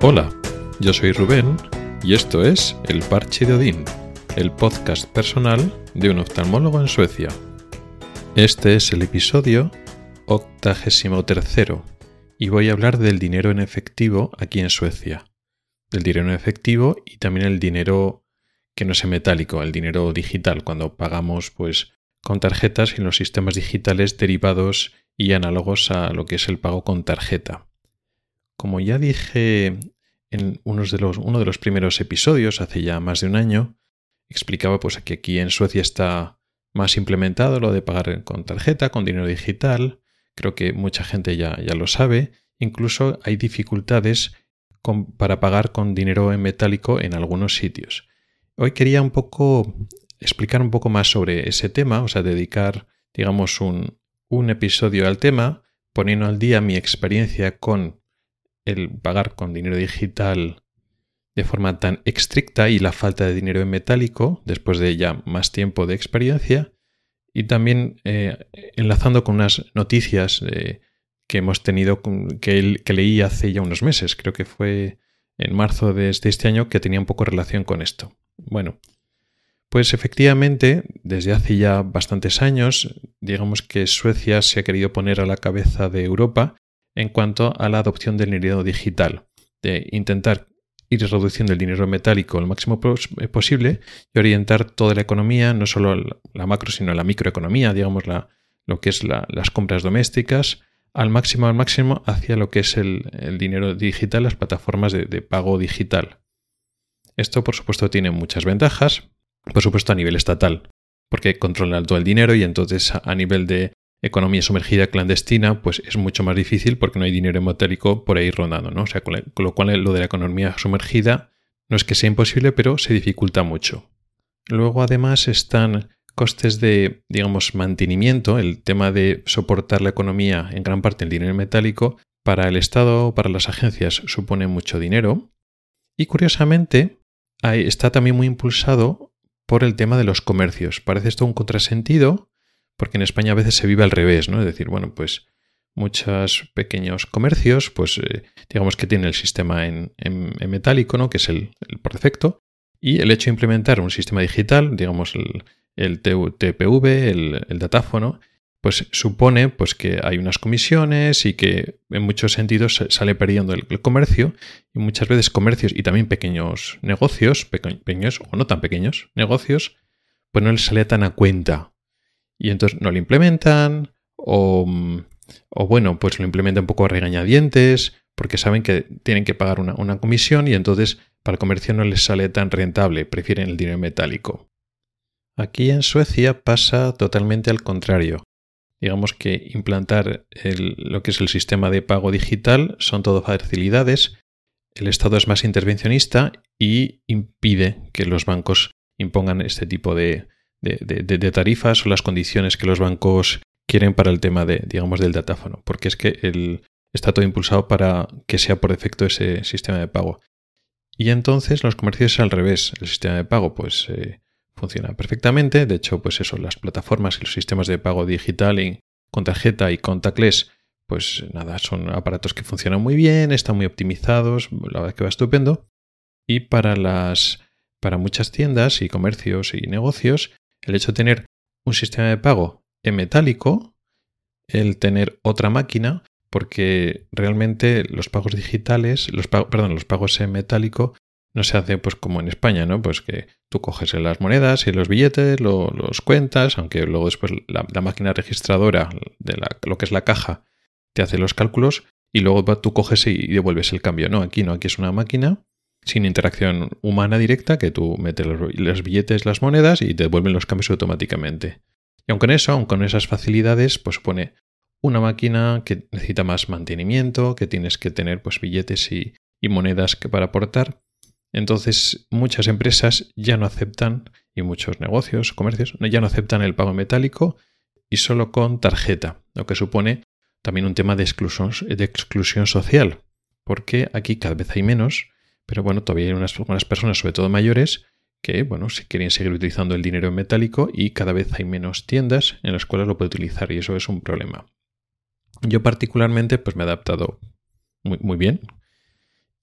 Hola, yo soy Rubén y esto es El Parche de Odín, el podcast personal de un oftalmólogo en Suecia. Este es el episodio octagésimo tercero y voy a hablar del dinero en efectivo aquí en Suecia. Del dinero en efectivo y también el dinero que no es metálico, el dinero digital, cuando pagamos pues con tarjetas y los sistemas digitales derivados y análogos a lo que es el pago con tarjeta. Como ya dije en unos de los, uno de los primeros episodios, hace ya más de un año, explicaba pues que aquí en Suecia está más implementado lo de pagar con tarjeta, con dinero digital. Creo que mucha gente ya, ya lo sabe. Incluso hay dificultades para pagar con dinero en metálico en algunos sitios. Hoy quería un poco explicar un poco más sobre ese tema, o sea, dedicar, digamos, un, un episodio al tema, poniendo al día mi experiencia con el pagar con dinero digital de forma tan estricta y la falta de dinero en metálico después de ya más tiempo de experiencia y también eh, enlazando con unas noticias eh, que hemos tenido que, que, leí hace ya unos meses creo que fue en marzo de este año que tenía un poco relación con esto. Bueno pues efectivamente desde hace ya bastantes años digamos que Suecia se ha querido poner a la cabeza de Europa en cuanto a la adopción del dinero digital, de intentar ir reduciendo el dinero metálico lo máximo eh, posible y orientar toda la economía, no solo la macro, sino la microeconomía, digamos, lo que es las compras domésticas, al máximo, al máximo, hacia lo que es el, dinero digital, las plataformas de, de, pago digital. Esto, por supuesto, tiene muchas ventajas, por supuesto, a nivel estatal, porque controlan todo el dinero y entonces a nivel de economía sumergida clandestina, pues es mucho más difícil porque no hay dinero metálico por ahí rondando, ¿no? O sea, con lo cual lo de la economía sumergida no es que sea imposible, pero se dificulta mucho. Luego, además, están costes de, digamos, mantenimiento, el tema de soportar la economía en gran parte el dinero metálico, para el Estado o para las agencias supone mucho dinero. Y curiosamente, está también muy impulsado por el tema de los comercios. Parece esto un contrasentido, porque en España a veces se vive al revés, ¿no? Es decir, bueno, pues muchos pequeños comercios, pues eh, digamos que tienen el sistema en, metálico, ¿no? Que es el, por defecto, y el hecho de implementar un sistema digital, digamos el, el TPV, el, datáfono, pues supone pues, que hay unas comisiones y que en muchos sentidos sale perdiendo el, comercio y muchas veces comercios y también pequeños negocios, pequeños o no tan pequeños negocios, pues no les sale tan a cuenta y entonces no lo implementan o, bueno, pues lo implementan un poco a regañadientes porque saben que tienen que pagar una, una comisión y entonces para el comercio no les sale tan rentable, prefieren el dinero metálico. Aquí en Suecia pasa totalmente al contrario. Digamos que implantar lo que es el sistema de pago digital son todo facilidades. El Estado es más intervencionista y impide que los bancos impongan este tipo de, de, tarifas o las condiciones que los bancos quieren para el tema de, digamos, del datáfono, porque es que el, está todo impulsado para que sea por defecto ese sistema de pago. Y entonces los comercios es al revés, el sistema de pago pues eh, funciona perfectamente, de hecho pues eso, las plataformas y los sistemas de pago digital con tarjeta y contactless pues nada, son aparatos que funcionan muy bien, están muy optimizados, la verdad que va estupendo. Y para las para muchas tiendas y comercios y negocios el hecho de tener un sistema de pago en metálico, el tener otra máquina, porque realmente los pagos digitales, los perdón, los pagos en metálico no se hace pues como en España, ¿no? Pues que tú coges las monedas y los billetes, los cuentas, aunque luego después la, máquina registradora de lo que es la caja te hace los cálculos y luego tú coges y devuelves el cambio, ¿no? Aquí no, aquí es una máquina sin interacción humana directa, que tú metes los billetes, las monedas y te devuelven los cambios automáticamente. Y aunque en eso, aunque con esas facilidades, pues supone una máquina que necesita más mantenimiento, que tienes que tener pues billetes y, monedas que para aportar. Entonces muchas empresas ya no aceptan, y muchos negocios, comercios, ya no aceptan el pago metálico y solo con tarjeta, lo que supone también un tema de exclusión social, porque aquí cada vez hay menos pero bueno, todavía hay unas, personas, sobre todo mayores, que bueno, si quieren seguir utilizando el dinero en metálico y cada vez hay menos tiendas en las cuales lo puede utilizar y eso es un problema. Yo particularmente pues me he adaptado muy, muy bien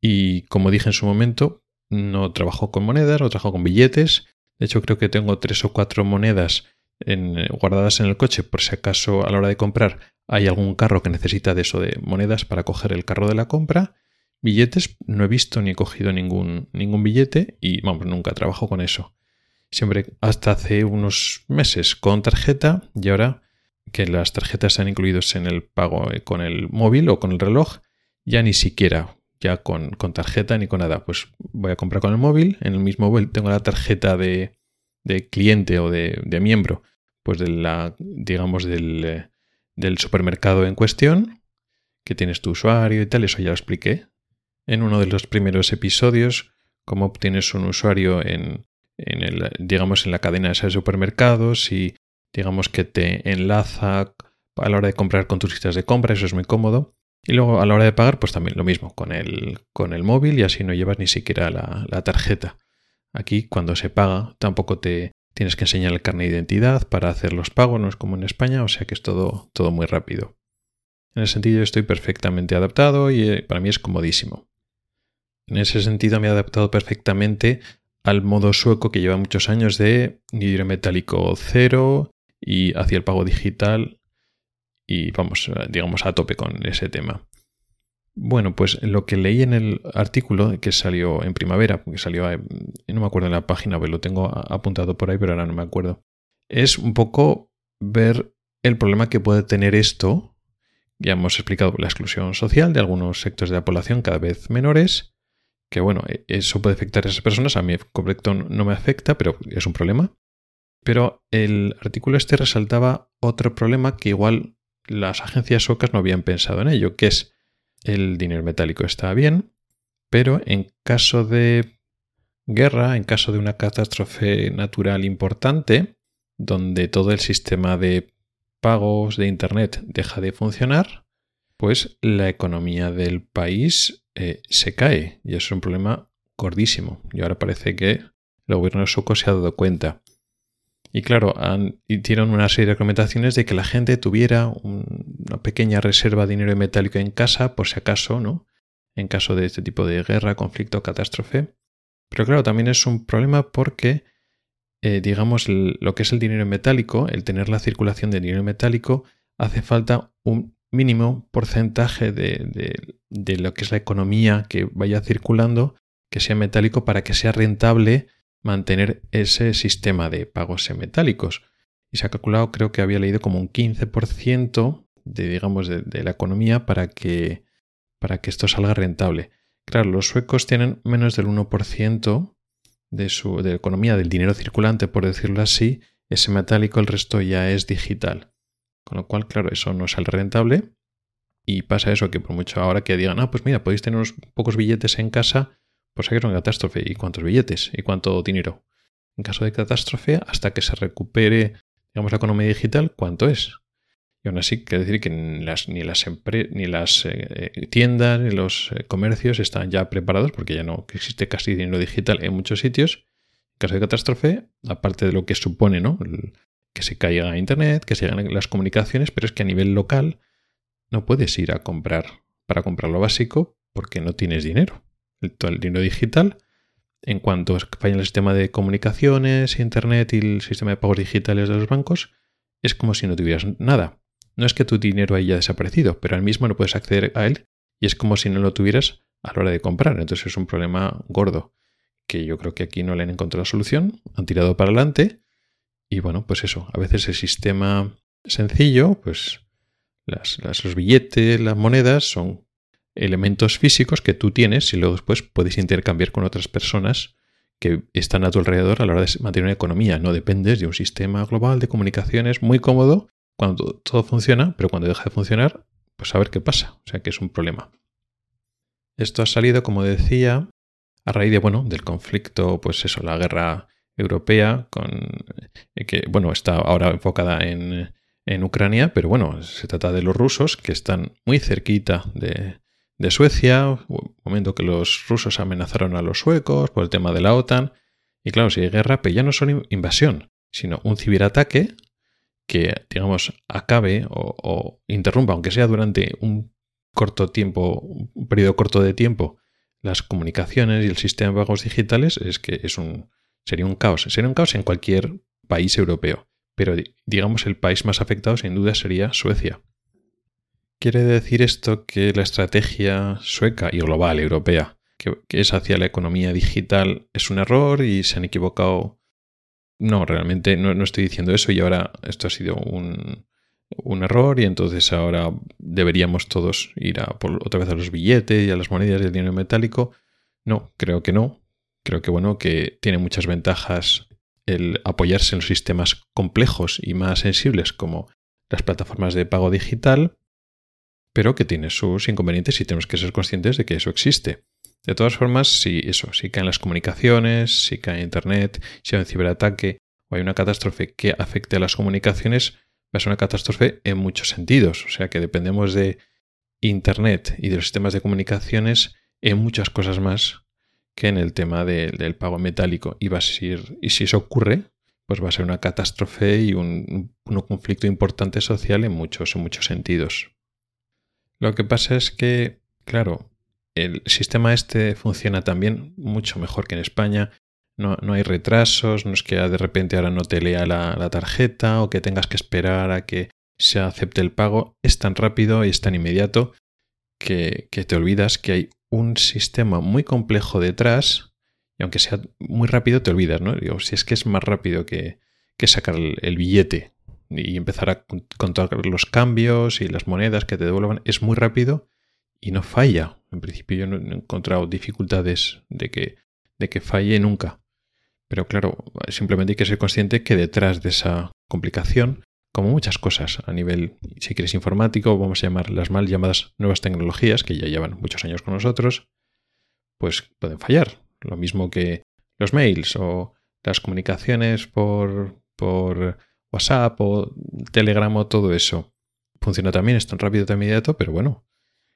Y como dije en su momento, no trabajo con monedas, no trabajo con billetes. De hecho, creo que tengo tres o cuatro monedas guardadas en el coche por si acaso a la hora de comprar hay algún carro que necesita de eso de monedas para coger el carro de la compra. Billetes, no he visto ni he cogido ningún, ningún billete y vamos, nunca trabajo con eso. Siempre hasta hace unos meses con tarjeta y ahora que las tarjetas están incluidos en el pago con el móvil o con el reloj, ya ni siquiera ya con, tarjeta ni con nada. Pues voy a comprar con el móvil, en el mismo móvil tengo la tarjeta de, cliente o de, de, miembro, pues de la, digamos, del, del supermercado en cuestión, que tienes tu usuario y tal, eso ya lo expliqué en uno de los primeros episodios, cómo obtienes un usuario en, en el, digamos, en la cadena de supermercados y digamos que te enlaza a la hora de comprar con tus listas de compra, eso es muy cómodo. Y luego a la hora de pagar, pues también lo mismo, con el, con el móvil y así no llevas ni siquiera la, la tarjeta. Aquí cuando se paga tampoco te, Tienes que enseñar el carnet de identidad para hacer los pagos, no es como en España, o sea que es todo, todo muy rápido. En ese sentido estoy perfectamente adaptado y eh, para mí es comodísimo. En ese sentido me he adaptado perfectamente al modo sueco que lleva muchos años de dinero metálico cero y hacia el pago digital y vamos, eh, digamos, a tope con ese tema. Bueno, pues lo que leí en el artículo que salió en primavera, que salió, no me acuerdo en la página, pero lo tengo apuntado por ahí, pero ahora no me acuerdo, es un poco ver el problema que puede tener esto. Ya hemos explicado la exclusión social de algunos sectores de la población cada vez menores, que bueno, e, eso puede afectar a esas personas, a mí correcto no me afecta, pero es un problema. Pero el artículo este resaltaba otro problema que igual las agencias socas no habían pensado en ello, que es el dinero metálico está bien, pero en caso de guerra, en caso de una catástrofe natural importante, donde todo el sistema de pagos de Internet deja de funcionar, pues la economía del país eh, se cae y es un problema gordísimo. Y ahora parece que el gobierno sueco se ha dado cuenta. Y claro, han, hicieron una serie de recomendaciones de que la gente tuviera una pequeña reserva de dinero metálico en casa, por si acaso, ¿no? En caso de este tipo de guerra, conflicto, catástrofe. Pero claro, también es un problema porque, eh, digamos, lo que es el dinero metálico, el tener la circulación de dinero metálico, hace falta un mínimo porcentaje de, de lo que es la economía que vaya circulando que sea metálico para que sea rentable mantener ese sistema de pagos en metálicos. Y se ha calculado, creo que había leído como un 15% de, digamos, de, la economía para que, para que esto salga rentable. Claro, los suecos tienen menos del 1% de su de economía, del dinero circulante, por decirlo así, ese metálico, el resto ya es digital. Con lo cual, claro, eso no sale rentable. Y pasa eso, que por mucho ahora que digan, ah, pues mira, podéis tener unos pocos billetes en casa, pues hay una catástrofe. ¿Y cuántos billetes? ¿Y cuánto dinero? En caso de catástrofe, hasta que se recupere, digamos, la economía digital, ¿cuánto es? Y aún así, quiere decir que ni las, ni las, ni las eh, eh, tiendas ni los eh, comercios están ya preparados porque ya no existe casi dinero digital en muchos sitios. En caso de catástrofe, aparte de lo que supone ¿no? Que se caiga Internet, que se caigan las comunicaciones, pero es que a nivel local no puedes ir a comprar para comprar lo básico porque no tienes dinero el, dinero digital, en cuanto falla el sistema de comunicaciones, Internet y el sistema de pagos digitales de los bancos, es como si no tuvieras nada. No es que tu dinero haya desaparecido, pero al mismo no puedes acceder a él y es como si no lo tuvieras a la hora de comprar. Entonces es un problema gordo que yo creo que aquí no le han encontrado solución, han tirado para adelante y bueno, pues eso, a veces el sistema sencillo, pues los billetes, las monedas son elementos físicos que tú tienes y luego después puedes intercambiar con otras personas que están a tu alrededor a la hora de mantener una economía. No dependes de un sistema global de comunicaciones muy cómodo cuando todo funciona, pero cuando deja de funcionar, pues a ver qué pasa. O sea que es un problema. Esto ha salido, como decía, a raíz de, bueno, del conflicto, pues eso, la guerra europea, con, eh, que, bueno, está ahora enfocada en, en Ucrania, pero bueno, se trata de los rusos que están muy cerquita de, de Suecia, momento que los rusos amenazaron a los suecos por el tema de la OTAN. Y claro, si hay guerra, pues ya no son invasión, sino un ciberataque que, digamos, acabe o, interrumpa, aunque sea durante un corto tiempo, un periodo corto de tiempo, las comunicaciones y el sistema de pagos digitales es que es un, sería un caos. Sería un caos en cualquier país europeo. Pero digamos el país más afectado sin duda sería Suecia. ¿Quiere decir esto que la estrategia sueca y global europea, que, es hacia la economía digital, es un error y se han equivocado? No, realmente no, estoy diciendo eso y ahora esto ha sido un, error y entonces ahora deberíamos todos ir a por otra vez a los billetes y a las monedas del dinero metálico. No, creo que no. Creo que bueno, que tiene muchas ventajas el apoyarse en los sistemas complejos y más sensibles como las plataformas de pago digital, pero que tiene sus inconvenientes y tenemos que ser conscientes de que eso existe. De todas formas, si eso, si caen las comunicaciones, si cae Internet, si hay un ciberataque o hay una catástrofe que afecte a las comunicaciones, va a ser una catástrofe en muchos sentidos. O sea que dependemos de Internet y de los sistemas de comunicaciones en muchas cosas más que en el tema del pago metálico. Y, a ser, y si eso ocurre, pues va a ser una catástrofe y un, un conflicto importante social en muchos, en muchos sentidos. Lo que pasa es que, claro, el sistema este funciona también mucho mejor que en España. No, hay retrasos, no es que de repente ahora no te lea la, tarjeta o que tengas que esperar a que se acepte el pago. Es tan rápido y es tan inmediato que, te olvidas que hay un sistema muy complejo detrás y aunque sea muy rápido te olvidas, ¿no? Digo, si es que es más rápido que, que sacar el billete y empezar a contar los cambios y las monedas que te devuelvan es muy rápido y no falla. En principio yo no he encontrado dificultades de que, de que falle nunca. Pero claro, simplemente hay que ser consciente que detrás de esa complicación, como muchas cosas a nivel, si quieres informático, vamos a llamar las mal llamadas nuevas tecnologías, que ya llevan muchos años con nosotros, pues pueden fallar. Lo mismo que los mails o las comunicaciones por, por WhatsApp o Telegram o todo eso. Funciona también, es tan rápido, tan inmediato, pero bueno,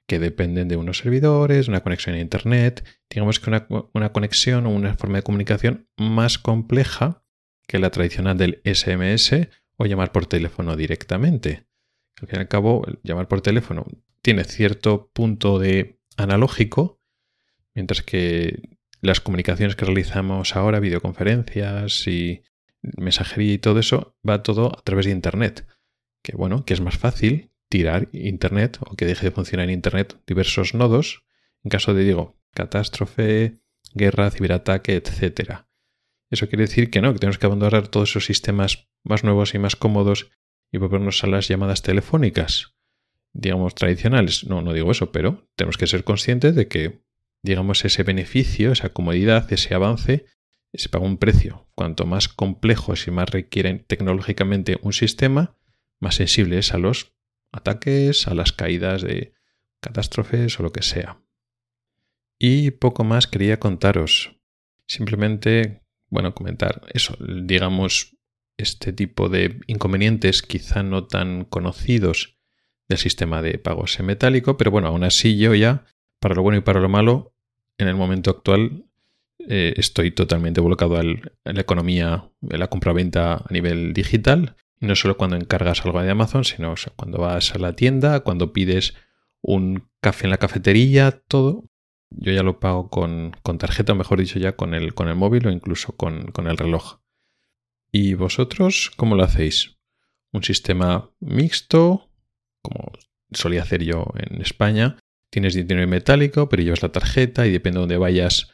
que dependen de unos servidores, una conexión a Internet, digamos que una, conexión o una forma de comunicación más compleja que la tradicional del SMS o llamar por teléfono directamente. Al fin y al cabo, llamar por teléfono tiene cierto punto de analógico, mientras que las comunicaciones que realizamos ahora, videoconferencias y mensajería y todo eso va todo a través de Internet. Que bueno, que es más fácil tirar Internet o que deje de funcionar Internet diversos nodos en caso de, digo, catástrofe, guerra, ciberataque, etc. Eso quiere decir que no, que tenemos que abandonar todos esos sistemas más nuevos y más cómodos y volvernos a las llamadas telefónicas, digamos, tradicionales. No, no digo eso, pero tenemos que ser conscientes de que, digamos, ese beneficio, esa comodidad, ese avance se paga un precio. Cuanto más complejos y más requieren tecnológicamente un sistema, más sensible es a los ataques, a las caídas de catástrofes o lo que sea. Y poco más quería contaros. Simplemente, bueno, comentar eso, digamos, este tipo de inconvenientes quizá no tan conocidos del sistema de pagos en metálico, pero bueno, aún así yo ya, para lo bueno y para lo malo, en el momento actual eh, estoy totalmente volcado en la economía, en la compra-venta a nivel digital. Y no solo cuando encargas algo de Amazon, sino cuando vas a la tienda, cuando pides un café en la cafetería, todo. Yo ya lo pago con, tarjeta, o mejor dicho, ya con el, móvil o incluso con, el reloj. ¿Y vosotros cómo lo hacéis? ¿Un sistema mixto, como solía hacer yo en España? Tienes dinero metálico, pero llevas la tarjeta y depende de dónde vayas,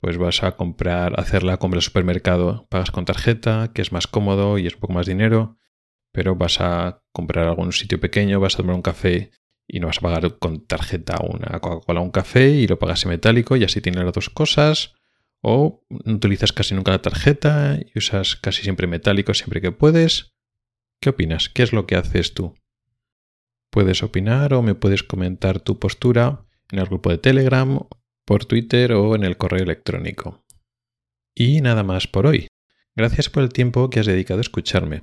pues vas a comprar, hacer la compra el supermercado, pagas con tarjeta, que es más cómodo y es un poco más dinero, pero vas a comprar algún sitio pequeño, vas a tomar un café y no vas a pagar con tarjeta una Coca-Cola o un café y lo pagas en metálico y así tienes las dos cosas. O no utilizas casi nunca la tarjeta y usas casi siempre metálico siempre que puedes. ¿Qué opinas? ¿Qué es lo que haces tú? Puedes opinar o me puedes comentar tu postura en el grupo de Telegram por Twitter o en el correo electrónico. Y nada más por hoy. Gracias por el tiempo que has dedicado a escucharme.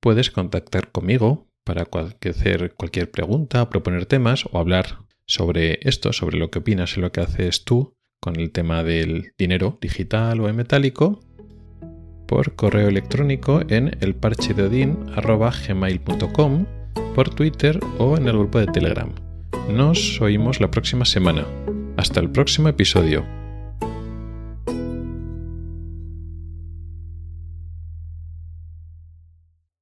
Puedes contactar conmigo para hacer cualquier pregunta, proponer temas o hablar sobre esto, sobre lo que opinas y lo que haces tú con el tema del dinero digital o en metálico por correo electrónico en elparchedeodin.gmail.com, por Twitter o en el grupo de Telegram. Nos oímos la próxima semana. Hasta el próximo episodio.